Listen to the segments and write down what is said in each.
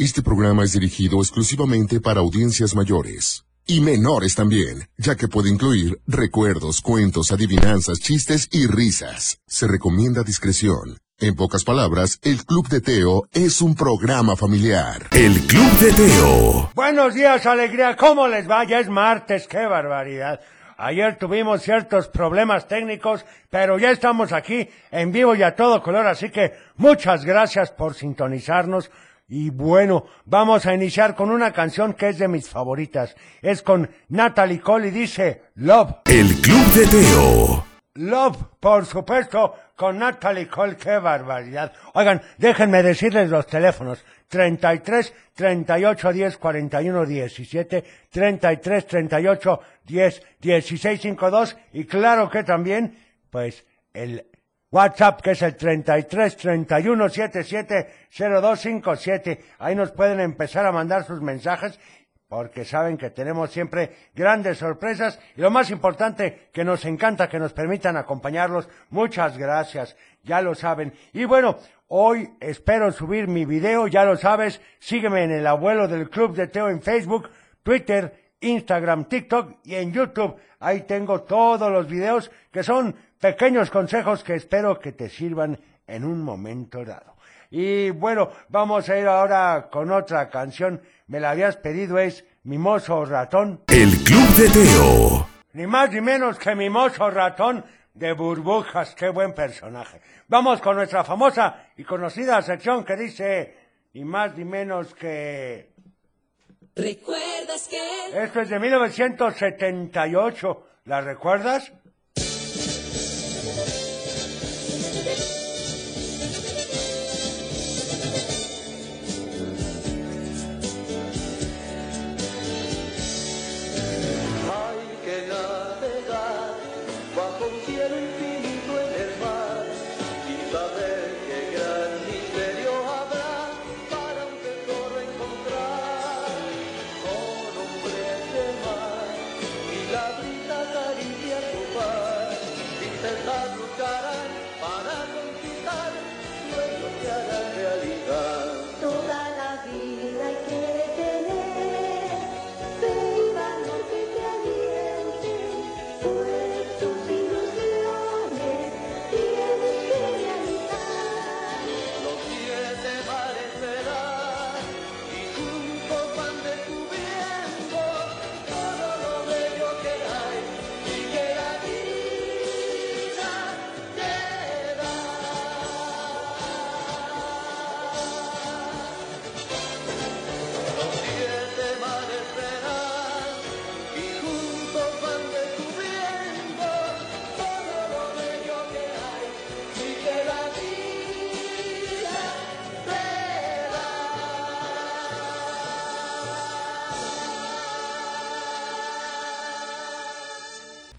Este programa es dirigido exclusivamente para audiencias mayores. Y menores también, ya que puede incluir recuerdos, cuentos, adivinanzas, chistes y risas. Se recomienda discreción. En pocas palabras, el Club de Teo es un programa familiar. El Club de Teo. Buenos días, alegría. ¿Cómo les va? Ya es martes. ¡Qué barbaridad! Ayer tuvimos ciertos problemas técnicos, pero ya estamos aquí en vivo y a todo color, así que muchas gracias por sintonizarnos. Y bueno, vamos a iniciar con una canción que es de mis favoritas. Es con Natalie Cole y dice Love. El Club de Teo. Love, por supuesto, con Natalie Cole, qué barbaridad. Oigan, déjenme decirles los teléfonos. 33 38 10 41 17, 33 38 10 16 52 y claro que también, pues, el WhatsApp que es el 33 31 77 0257. Ahí nos pueden empezar a mandar sus mensajes porque saben que tenemos siempre grandes sorpresas y lo más importante, que nos encanta que nos permitan acompañarlos. Muchas gracias, ya lo saben. Y bueno, hoy espero subir mi video, ya lo sabes, sígueme en el abuelo del Club de Teo en Facebook, Twitter, Instagram, TikTok y en YouTube. Ahí tengo todos los videos que son pequeños consejos que espero que te sirvan en un momento dado. Y bueno, vamos a ir ahora con otra canción. Me la habías pedido, es Mimoso Ratón. El Club de Teo. Ni más ni menos que Mimoso Ratón de Burbujas. Qué buen personaje. Vamos con nuestra famosa y conocida sección que dice ni más ni menos que... ¿Recuerdas que? Esto es de 1978. ¿La recuerdas?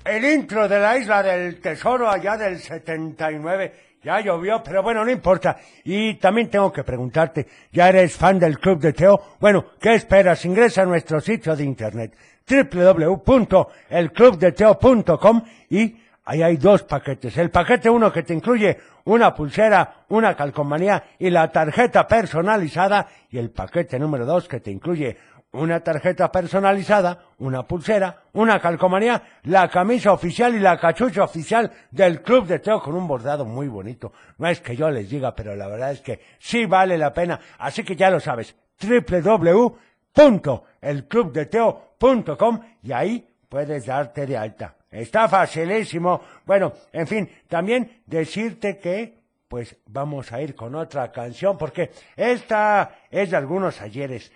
El intro de la isla del tesoro allá del 79. Ya llovió, pero bueno, no importa. Y también tengo que preguntarte, ¿ya eres fan del Club de Teo? Bueno, ¿qué esperas? Ingresa a nuestro sitio de internet www.elclubdeteo.com y ahí hay dos paquetes. El paquete uno que te incluye una pulsera, una calcomanía y la tarjeta personalizada y el paquete número dos que te incluye una tarjeta personalizada, una pulsera, una calcomanía, la camisa oficial y la cachucha oficial del Club de Teo con un bordado muy bonito. No es que yo les diga, pero la verdad es que sí vale la pena. Así que ya lo sabes, www.elclubdeteo.com y ahí puedes darte de alta. Está facilísimo. Bueno, en fin, también decirte que pues vamos a ir con otra canción porque esta es de algunos ayeres.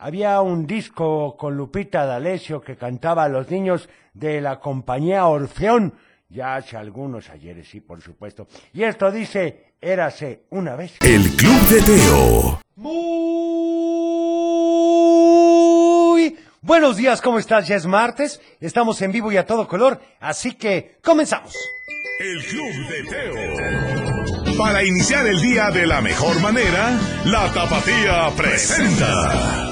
Había un disco con Lupita D'Alessio que cantaba a los niños de la compañía Orfeón, ya hace algunos ayeres, sí, por supuesto. Y esto dice, érase una vez. El Club de Teo. Muy buenos días, ¿cómo estás? Ya es martes, estamos en vivo y a todo color, así que comenzamos. El Club de Teo. Para iniciar el día de la mejor manera, la Tapatía presenta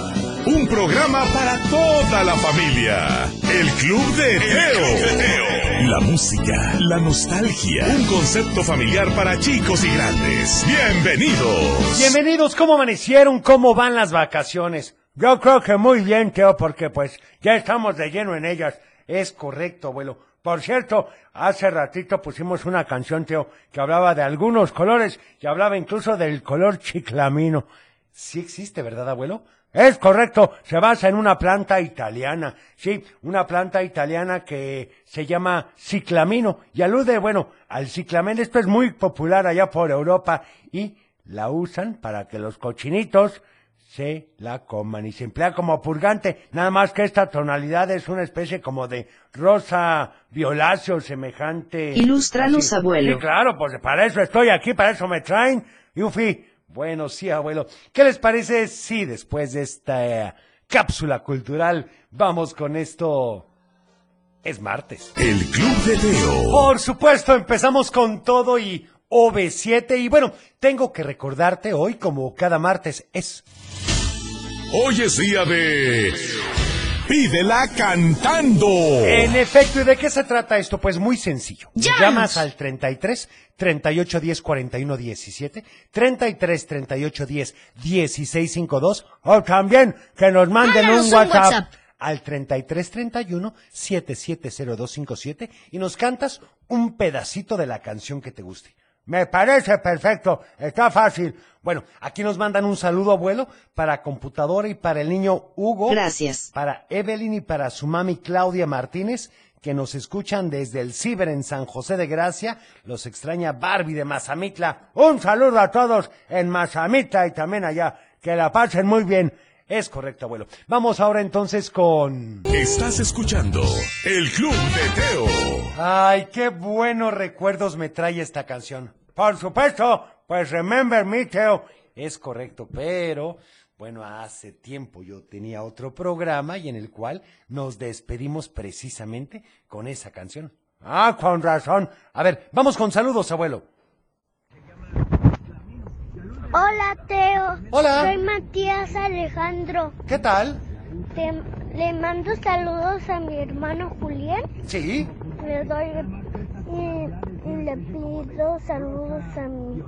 un programa para toda la familia. El Club de Teo. La música, la nostalgia, un concepto familiar para chicos y grandes. Bienvenidos. Bienvenidos, ¿cómo amanecieron? ¿Cómo van las vacaciones? Yo creo que muy bien, Teo, porque pues ya estamos de lleno en ellas. Es correcto, abuelo. Por cierto, hace ratito pusimos una canción, Teo, que hablaba de algunos colores y hablaba incluso del color chiclamino. Sí existe, ¿verdad, abuelo? Es correcto, se basa en una planta italiana. Sí, una planta italiana que se llama ciclamino y alude, bueno, al ciclamen. Esto es muy popular allá por Europa y la usan para que los cochinitos se la coman y se emplea como purgante. Nada más que esta tonalidad es una especie como de rosa violáceo semejante. Ilústranos, abuelo. Sí, claro, pues para eso estoy aquí, para eso me traen. Yufi, bueno, sí, abuelo. ¿Qué les parece si después de esta eh, cápsula cultural vamos con esto? Es martes. El Club de Teo. Por supuesto, empezamos con todo y OV7. Y bueno, tengo que recordarte hoy, como cada martes, es Hoy es día de... Pídela cantando. En efecto, ¿y de qué se trata esto? Pues muy sencillo. Llámanos. Llamas al 33 38 10 41 17, 33 38 10 16 52, o también que nos manden Mándanos un un WhatsApp, WhatsApp. al 33 31 770257 y nos cantas un pedacito de la canción que te guste. Me parece perfecto, está fácil. Bueno, aquí nos mandan un saludo, abuelo, para computadora y para el niño Hugo. Gracias. Para Evelyn y para su mami Claudia Martínez, que nos escuchan desde el Ciber en San José de Gracia. Los extraña Barbie de Mazamitla. Un saludo a todos en Mazamitla y también allá. Que la pasen muy bien. Es correcto, abuelo. Vamos ahora entonces con... Estás escuchando El Club de Teo. Ay, qué buenos recuerdos me trae esta canción. Por supuesto, pues Remember Me, Teo. Es correcto, pero bueno, hace tiempo yo tenía otro programa y en el cual nos despedimos precisamente con esa canción. Ah, con razón. A ver, vamos con saludos, abuelo. Hola Teo. Hola. Soy Matías Alejandro. ¿Qué tal? Te- le mando saludos a mi hermano Julián. Sí. Le doy y, y le pido saludos a mi,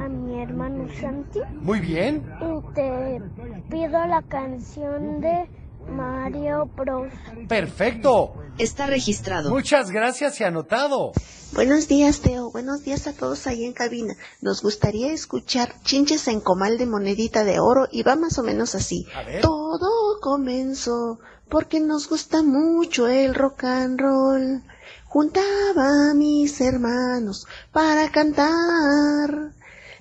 a mi hermano Santi. Muy bien. Y te pido la canción de Mario Bros. Perfecto. Está registrado. Muchas gracias y anotado. Buenos días, Teo. Buenos días a todos ahí en cabina. Nos gustaría escuchar Chinches en Comal de Monedita de Oro y va más o menos así. A ver. Todo comenzó porque nos gusta mucho el rock and roll. Juntaba a mis hermanos para cantar.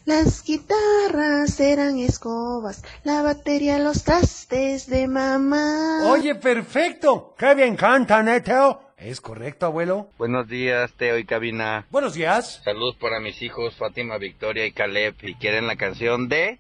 Las guitarras eran escobas, la batería los trastes de mamá. Oye, perfecto. Qué bien cantan, ¿eh, Teo? Es correcto, abuelo. Buenos días, Teo y Cabina. Buenos días. Saludos para mis hijos Fátima, Victoria y Caleb. Y quieren la canción de...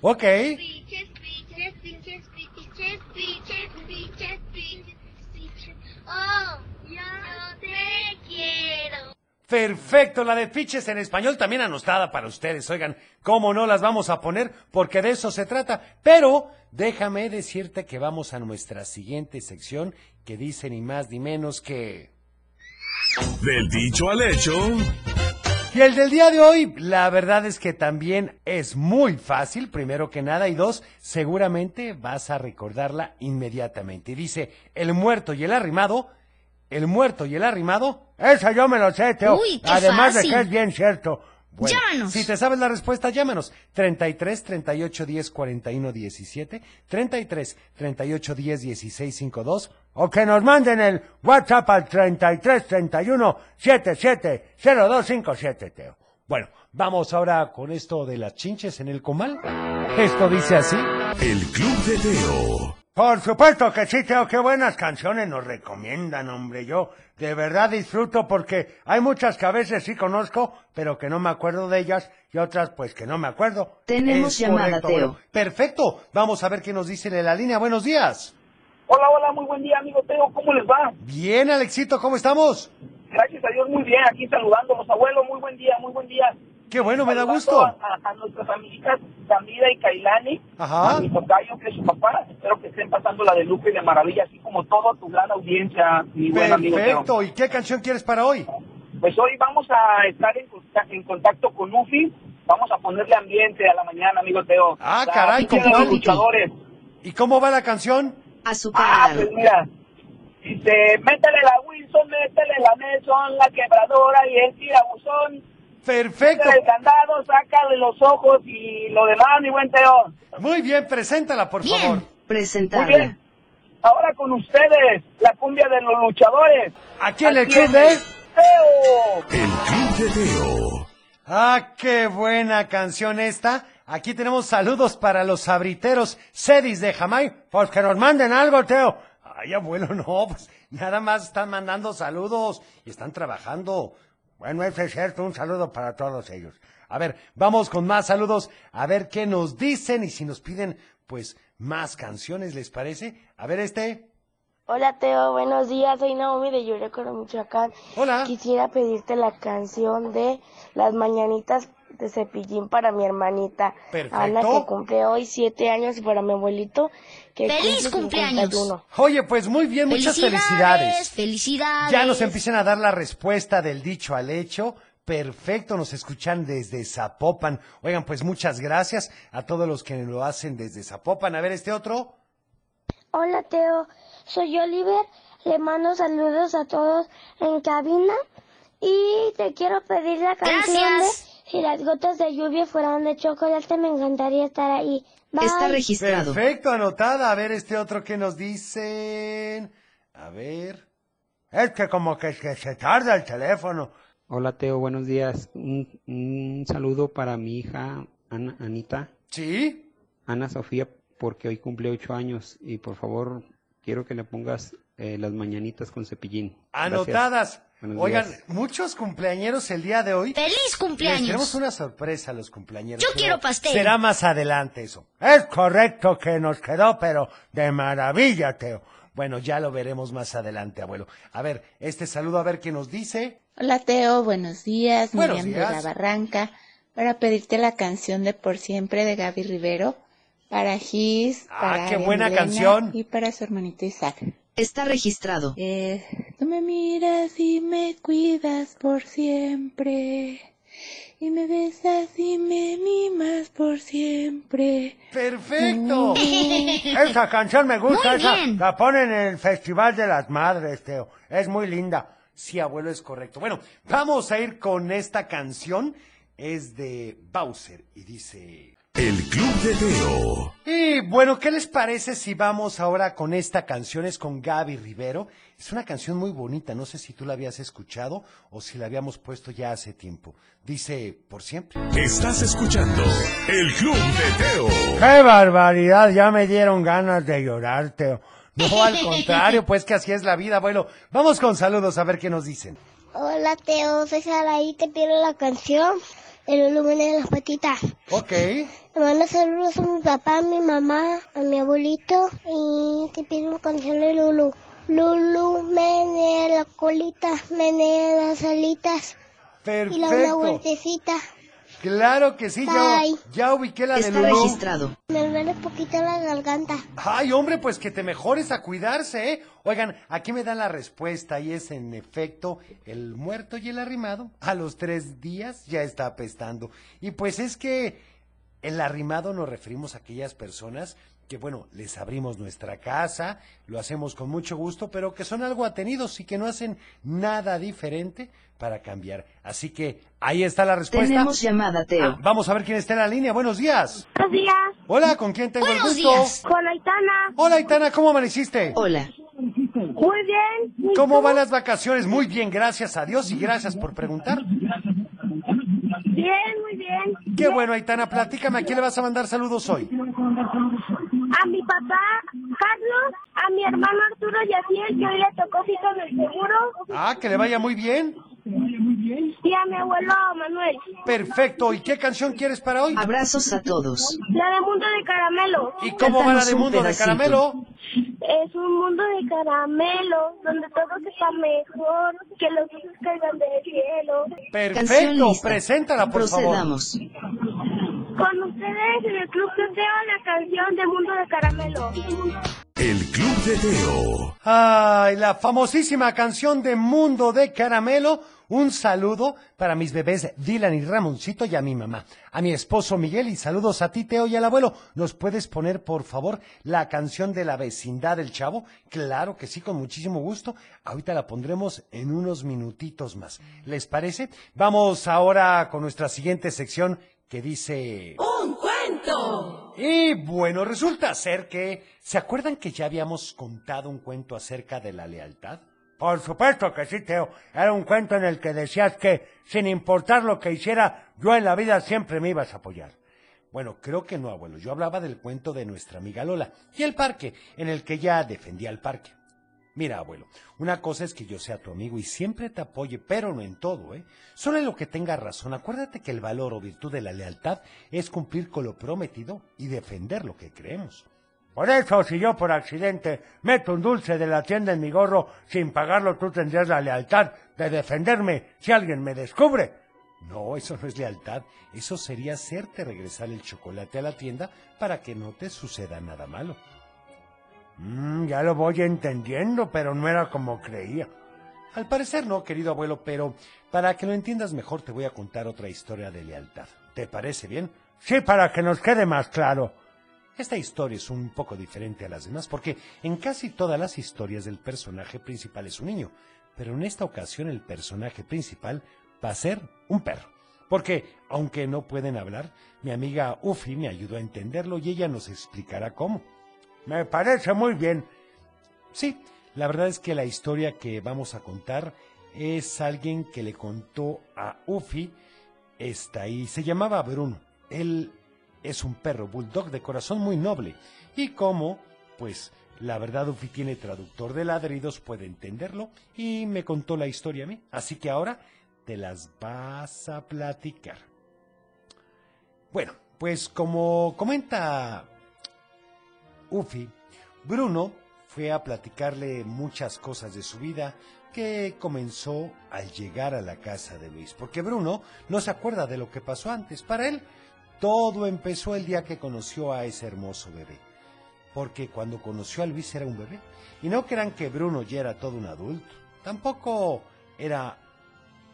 Ok. Piches, piches, piches, piches, piches, piches, piches, piches. Oh, yo te quiero. Perfecto, la de Piches en español también anotada para ustedes. Oigan, ¿cómo no las vamos a poner? Porque de eso se trata. Pero déjame decirte que vamos a nuestra siguiente sección que dice ni más ni menos que... Del dicho al hecho. Y el del día de hoy, la verdad es que también es muy fácil, primero que nada, y dos, seguramente vas a recordarla inmediatamente. Y dice, el muerto y el arrimado, el muerto y el arrimado, esa yo me lo sé, Teo. Uy, qué Además fácil. de que es bien cierto. Bueno, Llámanos. Si te sabes la respuesta, llámanos. 33 38 10 41 17, 33 38 10 16 52, o que nos manden el WhatsApp al 33 31 77 0257, Teo. Bueno, vamos ahora con esto de las chinches en el comal. Esto dice así. El Club de Teo. Por supuesto que sí, Teo, qué buenas canciones nos recomiendan, hombre. Yo de verdad disfruto porque hay muchas que a veces sí conozco, pero que no me acuerdo de ellas, y otras pues que no me acuerdo. Tenemos llamada, Teo. bueno. Perfecto, vamos a ver qué nos dicen en la línea. Buenos días. Hola, hola, muy buen día, amigo Teo. ¿Cómo les va? Bien, Alexito, ¿cómo estamos? Gracias a Dios, muy bien. Aquí saludando a los abuelos. Muy buen día, muy buen día. Qué bueno, me da gusto. A, a- a nuestras amiguitas Samira y Kailani, Ajá. a mi tocayo que es su papá. Espero que estén pasando la de Lupe de maravilla, así como toda tu gran audiencia, mi buen amigo Teo. Perfecto. ¿Y qué canción quieres para hoy? Pues hoy vamos a estar en, conta- en contacto con Luffy. Vamos a ponerle ambiente a la mañana, amigo Teo. Ah, La caray, cumbia ¿con de los luchadores. ¿Y cómo va la canción? Ah, Azucarado. pues mira. Dice, métele la Wilson, métele la Nelson, la quebradora y el tirabuzón. Perfecto. El candado, sácale los ojos y lo demás, mi buen Teo. Muy bien, preséntala, por favor. Muy Presentarla. bien. Ahora con ustedes, la cumbia de los luchadores. Aquí en el Aquí club de... Teo. El Club de Teo. Ah, qué buena canción esta. Aquí tenemos saludos para los sabriteros Cedis de Jamay. Pues que nos manden algo, Teo. Ay, abuelo, no, pues nada más están mandando saludos y están trabajando. Bueno, eso es cierto, un saludo para todos ellos. A ver, vamos con más saludos, a ver qué nos dicen y si nos piden, pues, más canciones, ¿les parece? A ver, este. Hola Teo, buenos días, soy Naomi de Yurecoro, Michoacán. Hola. Quisiera pedirte la canción de Las Mañanitas de Cepillín para mi hermanita Perfecto. Ana, que cumple hoy siete años, y para mi abuelito, que ¡Feliz cumple cumpleaños! 51. Oye, pues muy bien, muchas felicidades. Felicidades. Ya nos empiezan a dar la respuesta del dicho al hecho. Perfecto, nos escuchan desde Zapopan. Oigan, pues muchas gracias a todos los que lo hacen desde Zapopan. A ver, este otro. Hola Teo, soy Oliver, le mando saludos a todos en cabina y te quiero pedir la canción Gracias. de Si las gotas de lluvia fueran de chocolate, me encantaría estar ahí. Bye. Está registrado. Perfecto, anotada. A ver, este otro que nos dicen. A ver. Es que como que, que se tarda el teléfono. Hola Teo, buenos días. Un, un saludo para mi hija Ana- Anita, ¿Sí? Ana Sofía, porque hoy cumple ocho años y por favor quiero que le pongas eh, las mañanitas con cepillín. Anotadas. Oigan, muchos cumpleañeros el día de hoy. ¡Feliz Les cumpleaños! tenemos una sorpresa a los cumpleañeros. Yo quiero pastel. Será más adelante eso. Es correcto que nos quedó, pero de maravilla, Teo. Bueno, ya lo veremos más adelante, abuelo. A ver, este saludo a ver qué nos dice. Hola Teo, buenos días, Buenos Miriam días. de la Barranca, para pedirte la canción de Por Siempre de Gaby Rivero, para Gis, Ah, para qué buena Elena canción. y para su hermanito Isaac. Está registrado. Eh, tú me miras y me cuidas por siempre, y me besas y me mimas por siempre. ¡Perfecto! Esa canción me gusta, Muy esa bien. la ponen en el Festival de las Madres, Teo. Es muy linda. Sí, abuelo, es correcto. Bueno, vamos a ir con esta canción. Es de Bowser y dice... El Club de Teo. Y bueno, ¿qué les parece si vamos ahora con esta canción? Es con Gaby Rivero. Es una canción muy bonita. No sé si tú la habías escuchado o si la habíamos puesto ya hace tiempo. Dice, por siempre. Estás escuchando El Club de Teo. ¡Qué barbaridad! Ya me dieron ganas de llorar, Teo. No, al contrario, pues que así es la vida, abuelo. Vamos con saludos a ver qué nos dicen. Hola Teo, soy Saraí, te pido la canción El volumen de las patitas. Ok. Le mando saludos a mi papá, a mi mamá, a mi abuelito y te pido una canción de Lulu. Lulu, menea la colita, menea las alitas y la una Perfecto. vueltecita. Claro que sí, ya, ya ubiqué la de Está Lulú. registrado. Me duele poquito la garganta. Ay, hombre, pues que te mejores a cuidarse, ¿eh? Oigan, aquí me dan la respuesta y es en efecto el muerto y el arrimado. A los tres días ya está apestando. Y pues es que el arrimado nos referimos a aquellas personas que, bueno, les abrimos nuestra casa, lo hacemos con mucho gusto, pero que son algo atenidos y que no hacen nada diferente para cambiar. Así que ahí está la respuesta. Tenemos llamada, Ah, Teo. vamos a ver quién está en la línea. Buenos días. Buenos días. Hola, ¿con quién tengo Buenos el gusto? días. Con Aitana. Hola, Itana, ¿cómo amaneciste? Hola. Muy bien. ¿Y ¿Cómo van las vacaciones? Muy bien, gracias a Dios y gracias por preguntar. Bien, muy bien. Qué bueno, Aitana, platícame, ¿a quién le vas a mandar saludos hoy? A mi papá, Carlos, a mi hermano Arturo Yaciel, que hoy le tocó cita en el seguro, Ah, que le vaya muy bien. y a mi abuelo Manuel. Perfecto, ¿y qué canción quieres para hoy? Abrazos a todos. La de Mundo de Caramelo. ¿Y cómo va la Cántanos de un Mundo de. Caramelo? Es un mundo de caramelo, donde todo está mejor, que los dulces caigan del cielo. Perfecto, preséntala, por favor. Procedamos. Con ustedes en el Club Teo la canción de Mundo de Caramelo. El Club de Teo. Ay, la famosísima canción de Mundo de Caramelo. Un saludo para mis bebés Dylan y Ramoncito y a mi mamá. A mi esposo Miguel y saludos a ti, Teo y al abuelo. ¿Nos puedes poner, por favor, la canción de la vecindad del chavo? Claro que sí, con muchísimo gusto. Ahorita la pondremos en unos minutitos más. ¿Les parece? Vamos ahora con nuestra siguiente sección que dice... ¡Un cuento! Y bueno, resulta ser que... ¿Se acuerdan que ya habíamos contado un cuento acerca de la lealtad? Por supuesto que sí, Teo. Era un cuento en el que decías que, sin importar lo que hiciera, yo en la vida siempre me ibas a apoyar. Bueno, creo que no, abuelo. Yo hablaba del cuento de nuestra amiga Lola y el parque, en el que ella defendía el parque. Mira, abuelo, una cosa es que yo sea tu amigo y siempre te apoye, pero no en todo, ¿eh? Solo en lo que tenga razón. Acuérdate que el valor o virtud de la lealtad es cumplir con lo prometido y defender lo que creemos. Por eso, si yo por accidente meto un dulce de la tienda en mi gorro sin pagarlo, tú tendrías la lealtad de defenderme si alguien me descubre. No, eso no es lealtad. Eso sería hacerte regresar el chocolate a la tienda para que no te suceda nada malo. Mm, ya lo voy entendiendo, pero no era como creía. Al parecer no, querido abuelo, pero para que lo entiendas mejor te voy a contar otra historia de lealtad. ¿Te parece bien? Sí, para que nos quede más claro. Esta historia es un poco diferente a las demás porque en casi todas las historias el personaje principal es un niño, pero en esta ocasión el personaje principal va a ser un perro. Porque, aunque no pueden hablar, mi amiga Ufi me ayudó a entenderlo y ella nos explicará cómo. Me parece muy bien. Sí, la verdad es que la historia que vamos a contar es alguien que le contó a Ufi esta ahí. Se llamaba Bruno. Él es un perro bulldog de corazón muy noble. Y como, pues, la verdad Ufi tiene traductor de ladridos, puede entenderlo y me contó la historia a mí. Así que ahora te las vas a platicar. Bueno, pues como comenta Ufi, Bruno fue a platicarle muchas cosas de su vida que comenzó al llegar a la casa de Luis, porque Bruno no se acuerda de lo que pasó antes. Para él, todo empezó el día que conoció a ese hermoso bebé, porque cuando conoció a Luis era un bebé. Y no crean que Bruno ya era todo un adulto, tampoco era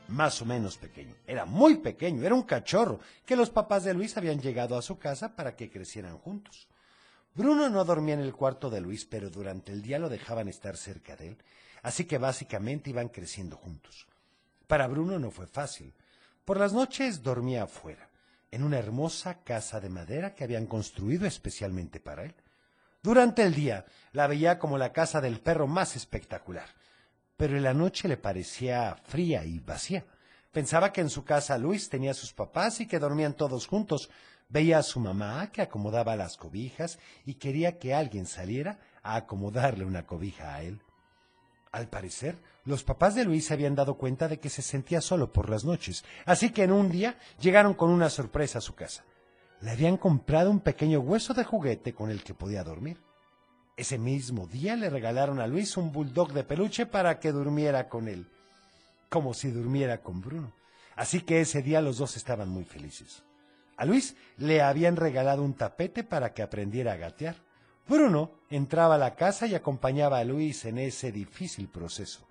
más o menos pequeño, era muy pequeño, era un cachorro, que los papás de Luis habían llegado a su casa para que crecieran juntos. Bruno no dormía en el cuarto de Luis, pero durante el día lo dejaban estar cerca de él, así que básicamente iban creciendo juntos. Para Bruno no fue fácil. Por las noches dormía afuera, en una hermosa casa de madera que habían construido especialmente para él. Durante el día la veía como la casa del perro más espectacular, pero en la noche le parecía fría y vacía. Pensaba que en su casa Luis tenía sus papás y que dormían todos juntos, Veía a su mamá que acomodaba las cobijas y quería que alguien saliera a acomodarle una cobija a él. Al parecer, los papás de Luis se habían dado cuenta de que se sentía solo por las noches, así que en un día llegaron con una sorpresa a su casa. Le habían comprado un pequeño hueso de juguete con el que podía dormir. Ese mismo día le regalaron a Luis un bulldog de peluche para que durmiera con él, como si durmiera con Bruno. Así que ese día los dos estaban muy felices. A Luis le habían regalado un tapete para que aprendiera a gatear. Bruno entraba a la casa y acompañaba a Luis en ese difícil proceso.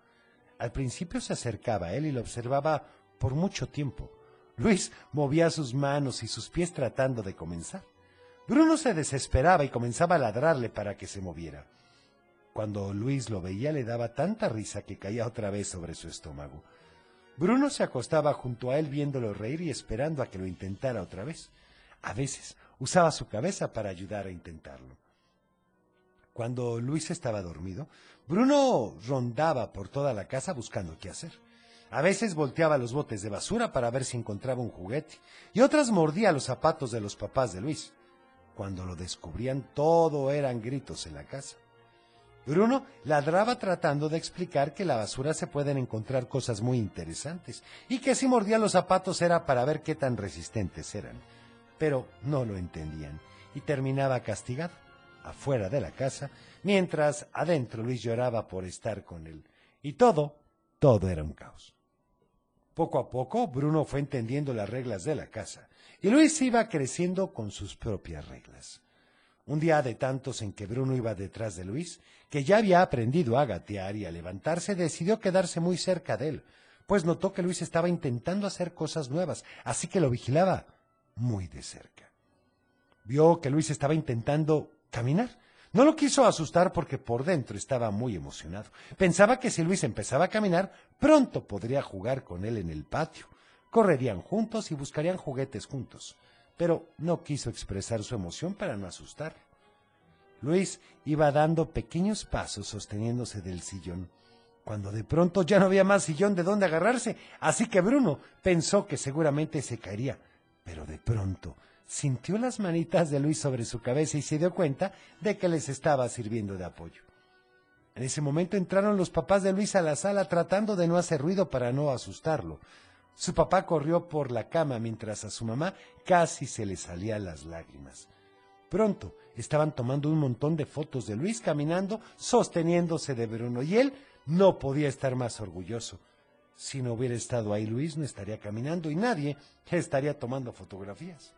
Al principio se acercaba a él y lo observaba por mucho tiempo. Luis movía sus manos y sus pies tratando de comenzar. Bruno se desesperaba y comenzaba a ladrarle para que se moviera. Cuando Luis lo veía le daba tanta risa que caía otra vez sobre su estómago. Bruno se acostaba junto a él viéndolo reír y esperando a que lo intentara otra vez. A veces usaba su cabeza para ayudar a intentarlo. Cuando Luis estaba dormido, Bruno rondaba por toda la casa buscando qué hacer. A veces volteaba los botes de basura para ver si encontraba un juguete, y otras mordía los zapatos de los papás de Luis. Cuando lo descubrían, todo eran gritos en la casa. Bruno ladraba tratando de explicar que en la basura se pueden encontrar cosas muy interesantes y que si mordía los zapatos era para ver qué tan resistentes eran. Pero no lo entendían y terminaba castigado. afuera de la casa, mientras adentro Luis lloraba por estar con él. Y todo, todo era un caos. Poco a poco, Bruno fue entendiendo las reglas de la casa, y Luis iba creciendo con sus propias reglas. Un día de tantos en que Bruno iba detrás de Luis, que ya había aprendido a gatear y a levantarse, decidió quedarse muy cerca de él, pues notó que Luis estaba intentando hacer cosas nuevas, así que lo vigilaba muy de cerca. Vio que Luis estaba intentando caminar. No lo quiso asustar porque por dentro estaba muy emocionado. Pensaba que si Luis empezaba a caminar, pronto podría jugar con él en el patio. Correrían juntos y buscarían juguetes juntos. Pero no quiso expresar su emoción para no asustarlo. Luis iba dando pequeños pasos sosteniéndose del sillón, cuando de pronto ya no había más sillón de dónde agarrarse, así que Bruno pensó que seguramente se caería. Pero de pronto sintió las manitas de Luis sobre su cabeza y se dio cuenta de que les estaba sirviendo de apoyo. En ese momento entraron los papás de Luis a la sala tratando de no hacer ruido para no asustarlo. Su papá corrió por la cama mientras a su mamá casi se le salían las lágrimas. Pronto estaban tomando un montón de fotos de Luis caminando, sosteniéndose de Bruno, y él no podía estar más orgulloso. Si no hubiera estado ahí Luis, no estaría caminando y nadie estaría tomando fotografías.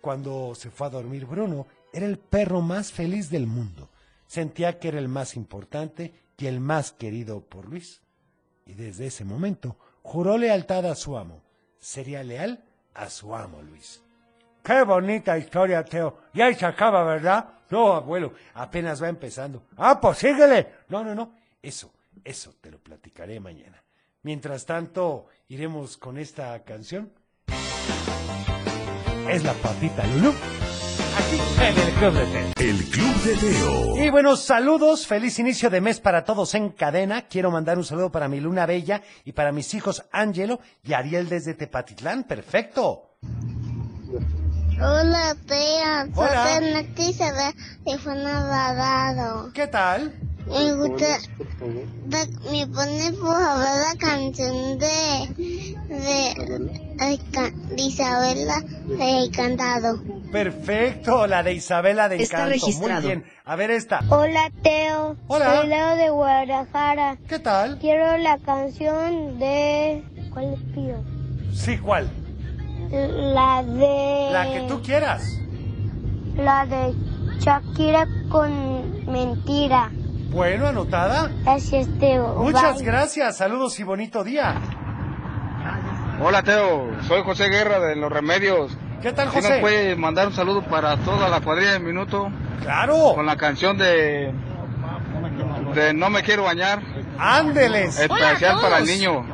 Cuando se fue a dormir Bruno, era el perro más feliz del mundo. Sentía que era el más importante y el más querido por Luis. Y desde ese momento juró lealtad a su amo. Sería leal a su amo, Luis. Qué bonita historia, Teo. Ya se acaba, ¿verdad? No, abuelo, apenas va empezando. Ah, pues síguele. No, no, no. Eso, eso te lo platicaré mañana. Mientras tanto, iremos con esta canción. Es la patita Lulú. Aquí en el Club de Teo. El Club de Teo. Y bueno, saludos, feliz inicio de mes para todos en cadena. Quiero mandar un saludo para mi luna bella y para mis hijos Ángelo y Ariel desde Tepatitlán. Perfecto. Hola, tía. Hola. Soy Nati de Fanabagado. ¿Qué tal? Me gusta. Me pone por favor la canción de. de. Isabela de Cantado. Perfecto, la de Isabela de Está Encanto. Muy bien. A ver esta. Hola, Teo. Hola. Soy Leo de Guadalajara. ¿Qué tal? Quiero la canción de. ¿Cuál le pido? Sí, ¿cuál? La de. La que tú quieras. La de Shakira con mentira. Bueno, anotada. Gracias, Teo. Muchas Bye. gracias. Saludos y bonito día. Hola Teo, soy José Guerra de Los Remedios. ¿Qué tal, ¿Sí José? nos puede mandar un saludo para toda la cuadrilla de Minuto? Claro. Con la canción de, de No me quiero bañar. Ándeles. Especial para el niño.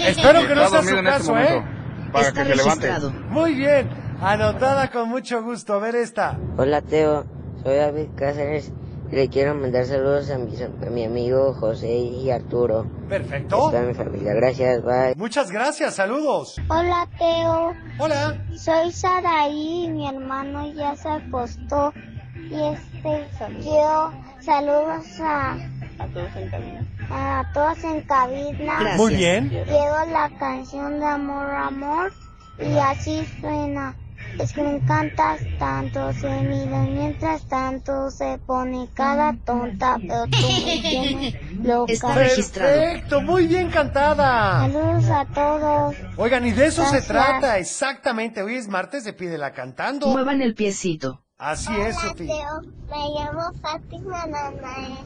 Espero que no sea su dormido en este caso, ¿eh? Para que se levante. Muy bien. Anotada con mucho gusto. A ver esta. Hola Teo, soy David Cáceres y le quiero mandar saludos a, mis- a mi amigo José y Arturo. Perfecto. A toda mi familia, gracias, bye. Muchas gracias. Saludos. Hola, Teo. Hola. Soy Saraí y mi hermano ya se acostó. Y este, quiero saludos a. A todos en cabina. A todos en cabina. Gracias. Muy bien. Quiero la canción de Amor, Amor. Y así suena. Es que me encantas tanto, se mira mientras tanto se pone cada tonta, pero tú me tienes loca. Perfecto. Muy bien cantada. Saludos a todos. Oigan, y de eso se trata. Exactamente. Hoy es martes de Pídela Cantando. Muevan el piecito. Así es, Sofía. Me llamo Fátima Nanae.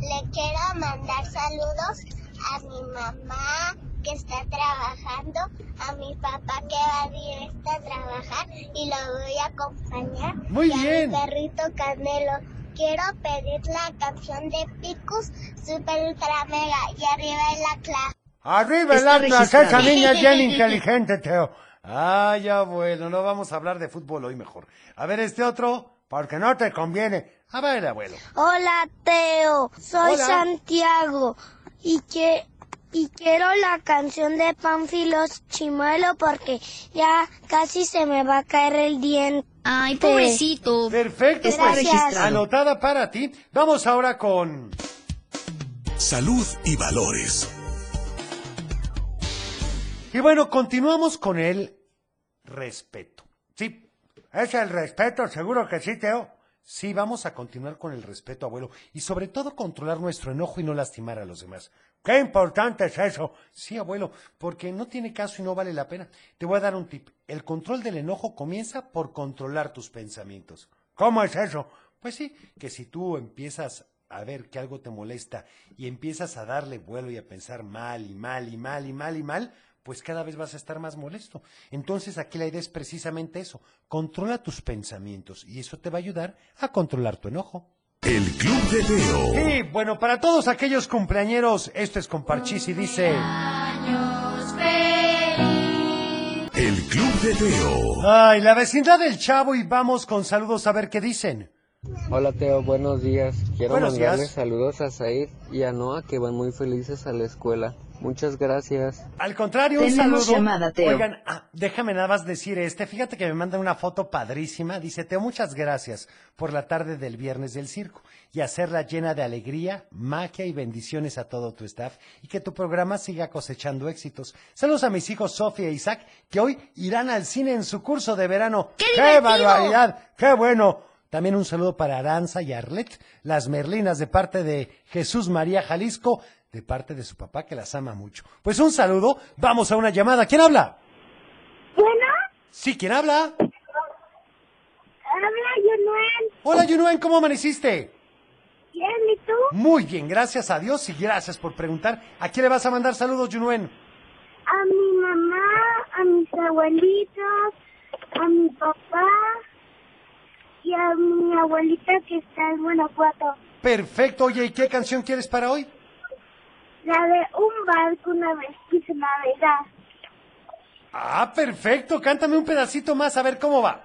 Le quiero mandar saludos a mi mamá que está trabajando, a mi papá que va directo a trabajar y lo voy a acompañar. Muy y a bien. mi perrito Canelo. Quiero pedir la canción de Picus Super Ultra Mega y arriba en la clase. Arriba el Atlas, esa niña es bien inteligente, Teo. Ay, abuelo, no vamos a hablar de fútbol hoy mejor. A ver este otro, porque no te conviene. A ver, abuelo. Hola Teo, soy Hola. Santiago y que y quiero la canción de Panfilos Chimuelo porque ya casi se me va a caer el diente. Ay, pobrecito. Perfecto, Está pues, registrado. anotada para ti. Vamos ahora con... Salud y valores. Y bueno, continuamos con el respeto. Sí, es el respeto, seguro que sí, Teo. Sí, vamos a continuar con el respeto, abuelo, y sobre todo controlar nuestro enojo y no lastimar a los demás. ¡Qué importante es eso! Sí, abuelo, porque no tiene caso y no vale la pena. Te voy a dar un tip. El control del enojo comienza por controlar tus pensamientos. ¿Cómo es eso? Pues sí, que si tú empiezas a ver que algo te molesta y empiezas a darle vuelo y a pensar mal y mal y mal y mal y mal, pues cada vez vas a estar más molesto. Entonces aquí la idea es precisamente eso, controla tus pensamientos y eso te va a ayudar a controlar tu enojo. El Club de Teo. Y bueno, para todos aquellos cumpleañeros, esto es con Parchís y dice... El Club de Teo. Ay, la vecindad del Chavo y vamos con saludos a ver qué dicen. Hola Teo, buenos días. Quiero Buenos mandarle días. saludos a Said y a Noah que van muy felices a la escuela. Muchas gracias. Al contrario, un Tenemos saludo. llamada, Teo. Oigan, ah, déjame nada más decir este. Fíjate que me mandan una foto padrísima. Dice, Teo, muchas gracias por la tarde del viernes del circo y hacerla llena de alegría, magia y bendiciones a todo tu staff y que tu programa siga cosechando éxitos. Saludos a mis hijos Sofía e Isaac que hoy irán al cine en su curso de verano. ¡Qué, divertido! barbaridad! ¡Qué bueno! También un saludo para Aranza y Arlet, las Merlinas de parte de Jesús María Jalisco, de parte de su papá que las ama mucho. Pues un saludo, vamos a una llamada. ¿Quién habla? Bueno, Sí, ¿quién habla? habla Yunuel. Hola Yunuen, ¿cómo amaneciste? Bien, ¿y tú? Muy bien, gracias a Dios y gracias por preguntar. ¿A quién le vas a mandar saludos, Yunuen? A mi mamá, a mis abuelitos, a mi papá y a mi abuelita que está en Guanajuato. Perfecto, oye, ¿y qué canción quieres para hoy? La de un barco una vez quiso navegar. Ah, perfecto, cántame un pedacito más a ver cómo va.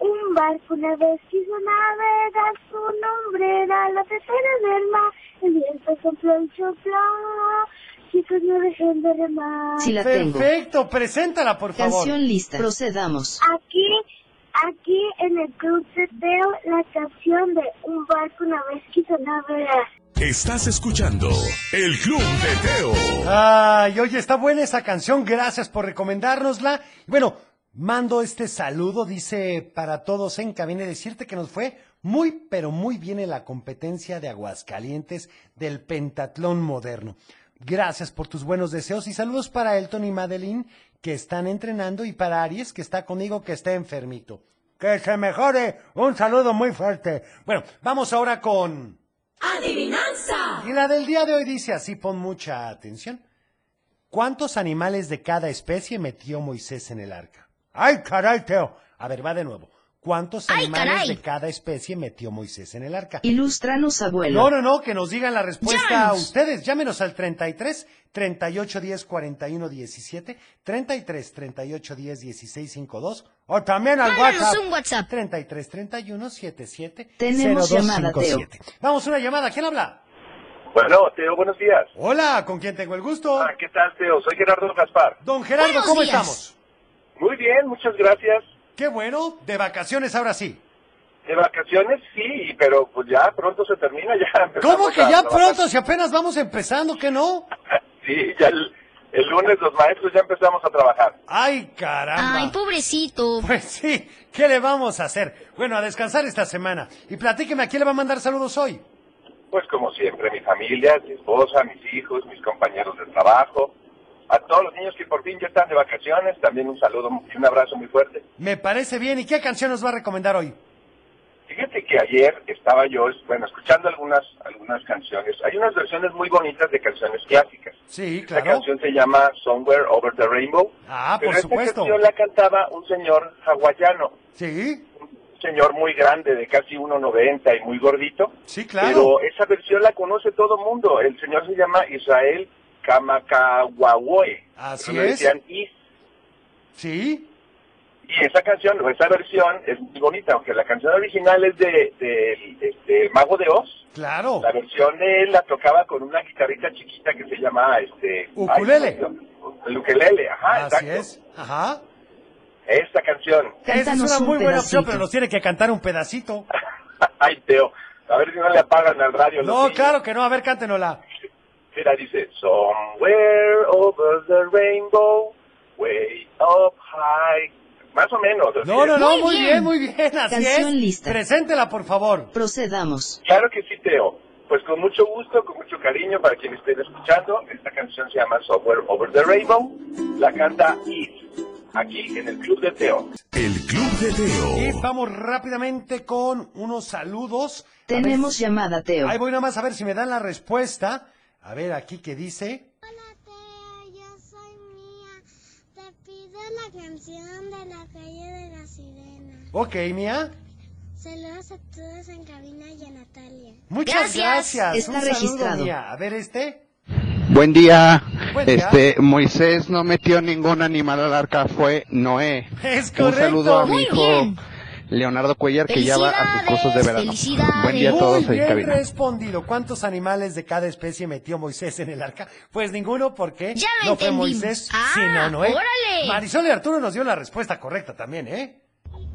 Un barco una vez quiso navegar, su nombre era la tercera del mar. El viento sopló y sopló, chicos no dejen de remar. Sí la tengo. Perfecto, preséntala por favor. Canción lista. Procedamos. Aquí, aquí en el Club de Teo, la canción de Un barco una vez quiso navegar. Estás escuchando El Club de Teo. Ay, oye, está buena esa canción, gracias por recomendárnosla. Bueno, mando este saludo, dice para todos en cabina, decirte que nos fue muy, pero muy bien en la competencia de Aguascalientes del pentatlón moderno. Gracias por tus buenos deseos y saludos para Elton y Madeline que están entrenando y para Aries que está conmigo que está enfermito. Que se mejore. Un saludo muy fuerte. Bueno, vamos ahora con... Adivinanza. Y la del día de hoy dice así, pon mucha atención. ¿Cuántos animales de cada especie metió Moisés en el arca? ¡Ay, caray, Teo! A ver, va de nuevo. ¿Cuántos ¡Ay, animales caray! de cada especie metió Moisés en el arca? Ilústranos, abuelo. No, no, no, que nos digan la respuesta a Llámenos. ustedes. Llámenos al 33 38 10 41 17, 33 38 10 16 52 o también al Mándanos WhatsApp. un WhatsApp. 33 31 77 Tenemos llamada, Teo. 0257. Vamos, una llamada. ¿Quién habla? Bueno, Teo, buenos días. Hola, ¿con quién tengo el gusto? Ah, ¿Qué tal, Teo? Soy Gerardo Gaspar. Don Gerardo, Buenos ¿cómo días. estamos? Muy bien, muchas gracias. Qué bueno, de vacaciones ahora sí. De vacaciones, sí, pero pues ya pronto se termina, ya ¿Cómo que ya pronto, si apenas vamos empezando, que no? Sí, ya el, el lunes los maestros ya empezamos a trabajar. Ay, caramba. Ay, pobrecito. Pues sí, ¿qué le vamos a hacer? Bueno, a descansar esta semana. Y platíqueme, ¿a quién le va a mandar saludos hoy? Pues como siempre, mi familia, mi esposa, mis hijos, mis compañeros de trabajo, a todos los niños que por fin ya están de vacaciones, también un saludo y un abrazo muy fuerte. Me parece bien. ¿Y qué canción nos va a recomendar hoy? Fíjate que ayer estaba yo, bueno, escuchando algunas algunas canciones. Hay unas versiones muy bonitas de canciones clásicas. Sí, claro. canción se llama Somewhere Over the Rainbow. Ah, pero por esta supuesto. canción la cantaba un señor hawaiano, Sí, un señor muy grande, de casi 1,90 y muy gordito. sí, claro. Pero esa versión la conoce todo el mundo. El señor se llama Israel Kamakawawoe. Así Pero le es. decían Is. Sí, Y esa canción, o esa versión es muy bonita, aunque la canción original es de, de, este, El Mago de Oz. claro. La versión de él la tocaba con una guitarrita chiquita que se llama este Ukulele. ay, el ukulele, ajá, Así exacto. es. Ajá. Esta canción. Esa es una un muy buena opción, pedacito. pero nos tiene que cantar un pedacito. Ay, Teo, a ver si no le apagan al radio. No, claro que no. A ver, cántenosla. Mira, dice, Somewhere over the rainbow, way up high. más o menos. No, no, no, muy bien, muy bien, así Canción es. lista. Preséntela, por favor. Procedamos. Claro que sí, Teo. Pues con mucho gusto, con mucho cariño para quienes estén escuchando. Esta canción se llama Somewhere Over the Rainbow. La canta Eve, aquí en el Club de Teo. El Club de Y Teo. vamos rápidamente con unos saludos. Tenemos ver- llamada, Teo. Ahí voy nada más a ver si me dan la respuesta. A ver aquí qué dice. Hola Teo, yo soy Mía. Te pido la canción de la calle de la sirena. Ok, Mía. Saludos a todos en cabina y a Natalia. Muchas Gracias. gracias. Está Un saludo, registrado. Mía. A ver este. Buen día. Buen día. Este, Moisés no metió ningún animal al arca, fue Noé. Es Un correcto. saludo a mi hijo bien. Leonardo Cuellar que ya va a sus cursos de verano. Felicidades, Buen día a Muy todos en bien cabina. respondido. ¿Cuántos animales de cada especie metió Moisés en el arca? Pues ninguno, porque Ya no fue entendí. Moisés, Ah, sino Noé. órale. Marisol y Arturo nos dio la respuesta correcta también, ¿eh?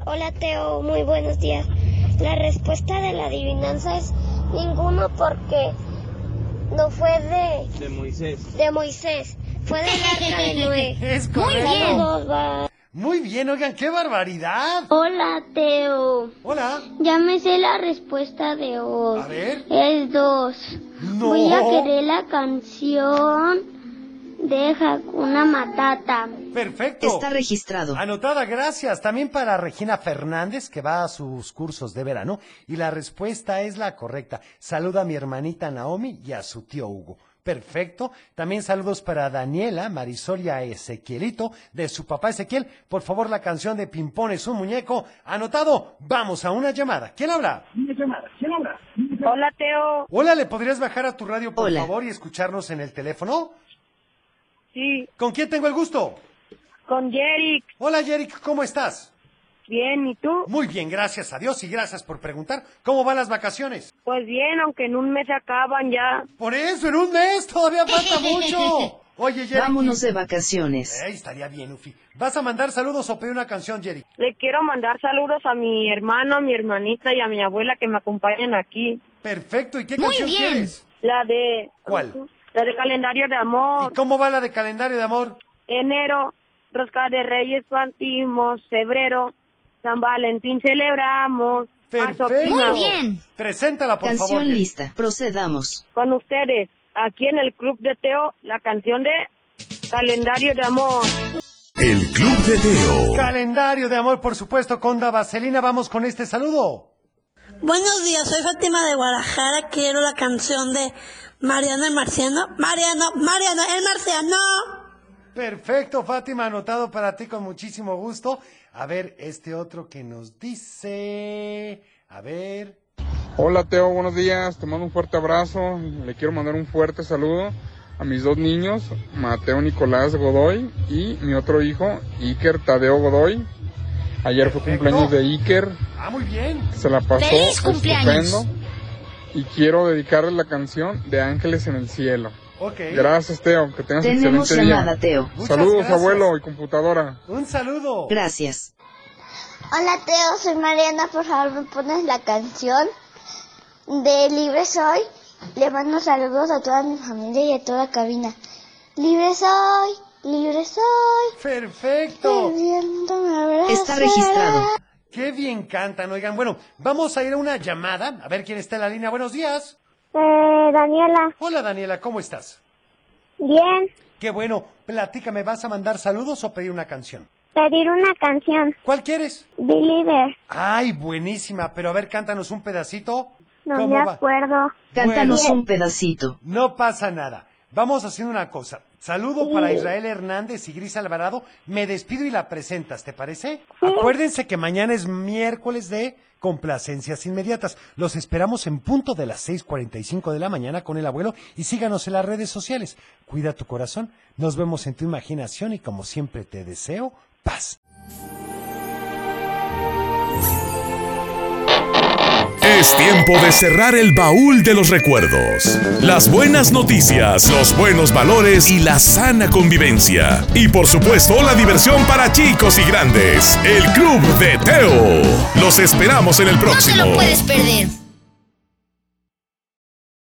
Hola Teo, muy buenos días. La respuesta de la adivinanza es ninguno porque no fue de, De Moisés. de Moisés, fue del arca de Noé. Es Muy correcto. bien. Muy bien, oigan, qué barbaridad. Hola Teo, Hola. ya me sé la respuesta de hoy. A ver. Es dos. No. Voy a querer la canción de Hakuna Matata. Perfecto. Está registrado. Anotada, gracias. También para Regina Fernández, que va a sus cursos de verano. Y la respuesta es la correcta. Saluda a mi hermanita Naomi y a su tío Hugo. Perfecto. También saludos para Daniela, Marisol y a Ezequielito, de su papá Ezequiel. Por favor, la canción de Pimpón es un muñeco. Anotado. Vamos a una llamada. ¿Quién habla? Hola, Teo. Hola, ¿le podrías bajar a tu radio, por Hola. favor, y escucharnos en el teléfono? Sí, ¿Con quién tengo el gusto? con Jerick. Hola, Yerick, ¿cómo estás? Bien, ¿y tú? Muy bien, gracias a Dios y gracias por preguntar. ¿Cómo van las vacaciones? Pues bien, aunque en un mes se acaban ya. Por eso, en un mes, todavía falta mucho. Oye, Jerry. Vámonos de vacaciones. Ey, estaría bien, Ufi. ¿Vas a mandar saludos o pedir una canción, Jerry? Le quiero mandar saludos a mi hermano, a mi hermanita y a mi abuela que me acompañan aquí. Perfecto, ¿y qué Muy canción bien. quieres? La de... ¿Cuál? La de calendario de amor. ¿Y cómo va la de calendario de amor? Enero, Rosca de Reyes partimos. Febrero, San Valentín celebramos. Perfecto. Muy bien. Preséntala, por Canción favor. Jerry. lista. Procedamos. Con ustedes, aquí en el Club de Teo, la canción de Calendario de Amor. El Club de Teo. Calendario de amor, por supuesto, con Da Vaselina. Vamos con este saludo. Buenos días, soy Fátima de Guadalajara. Quiero la canción de Mariano el Marciano. Mariano, Mariano el Marciano. Perfecto, Fátima, anotado para ti con muchísimo gusto. A ver, este otro que nos dice. A ver. Hola Teo, buenos días, te mando un fuerte abrazo, le quiero mandar un fuerte saludo a mis dos niños, Mateo Nicolás Godoy y mi otro hijo, Iker Tadeo Godoy. Ayer fue Perfecto. cumpleaños de Iker, Ah, muy bien. se la pasó ¡Feliz cumpleaños! estupendo y quiero dedicarle la canción de Ángeles en el Cielo. Ok. Gracias Teo, que tengas Tenemos excelente llamada, día. Teo. Muchas Saludos gracias. abuelo y computadora. Un saludo. Gracias. Hola Teo, soy Mariana, por favor me pones la canción de Libre Soy. Le mando saludos a toda mi familia y a toda cabina. Libre soy, libre soy. Perfecto. Me. Está registrado. Qué bien cantan, oigan. Bueno, vamos a ir a una llamada. A ver quién está en la línea. Buenos días. Eh, Daniela, Hola, Daniela, ¿cómo estás? bien. Qué bueno. Platícame, ¿vas a mandar saludos o pedir una canción? Pedir una canción. ¿Cuál quieres? Believer. Ay, buenísima. Pero a ver, cántanos un pedacito. No ¿Cómo me va? acuerdo. Cántanos Bueno. un pedacito. No pasa nada. Vamos haciendo una cosa. Saludo para Israel Hernández y Gris Alvarado. Me despido y la presentas, ¿te parece? Acuérdense que mañana es miércoles de complacencias inmediatas. Los esperamos en punto de las 6.45 de la mañana con el abuelo y síganos en las redes sociales. Cuida tu corazón. Nos vemos en tu imaginación y como siempre te deseo paz. Es tiempo de cerrar el baúl de los recuerdos. Las buenas noticias, los buenos valores y la sana convivencia. Y por supuesto, la diversión para chicos y grandes. El Club de Teo. Los esperamos en el próximo. puedes perder.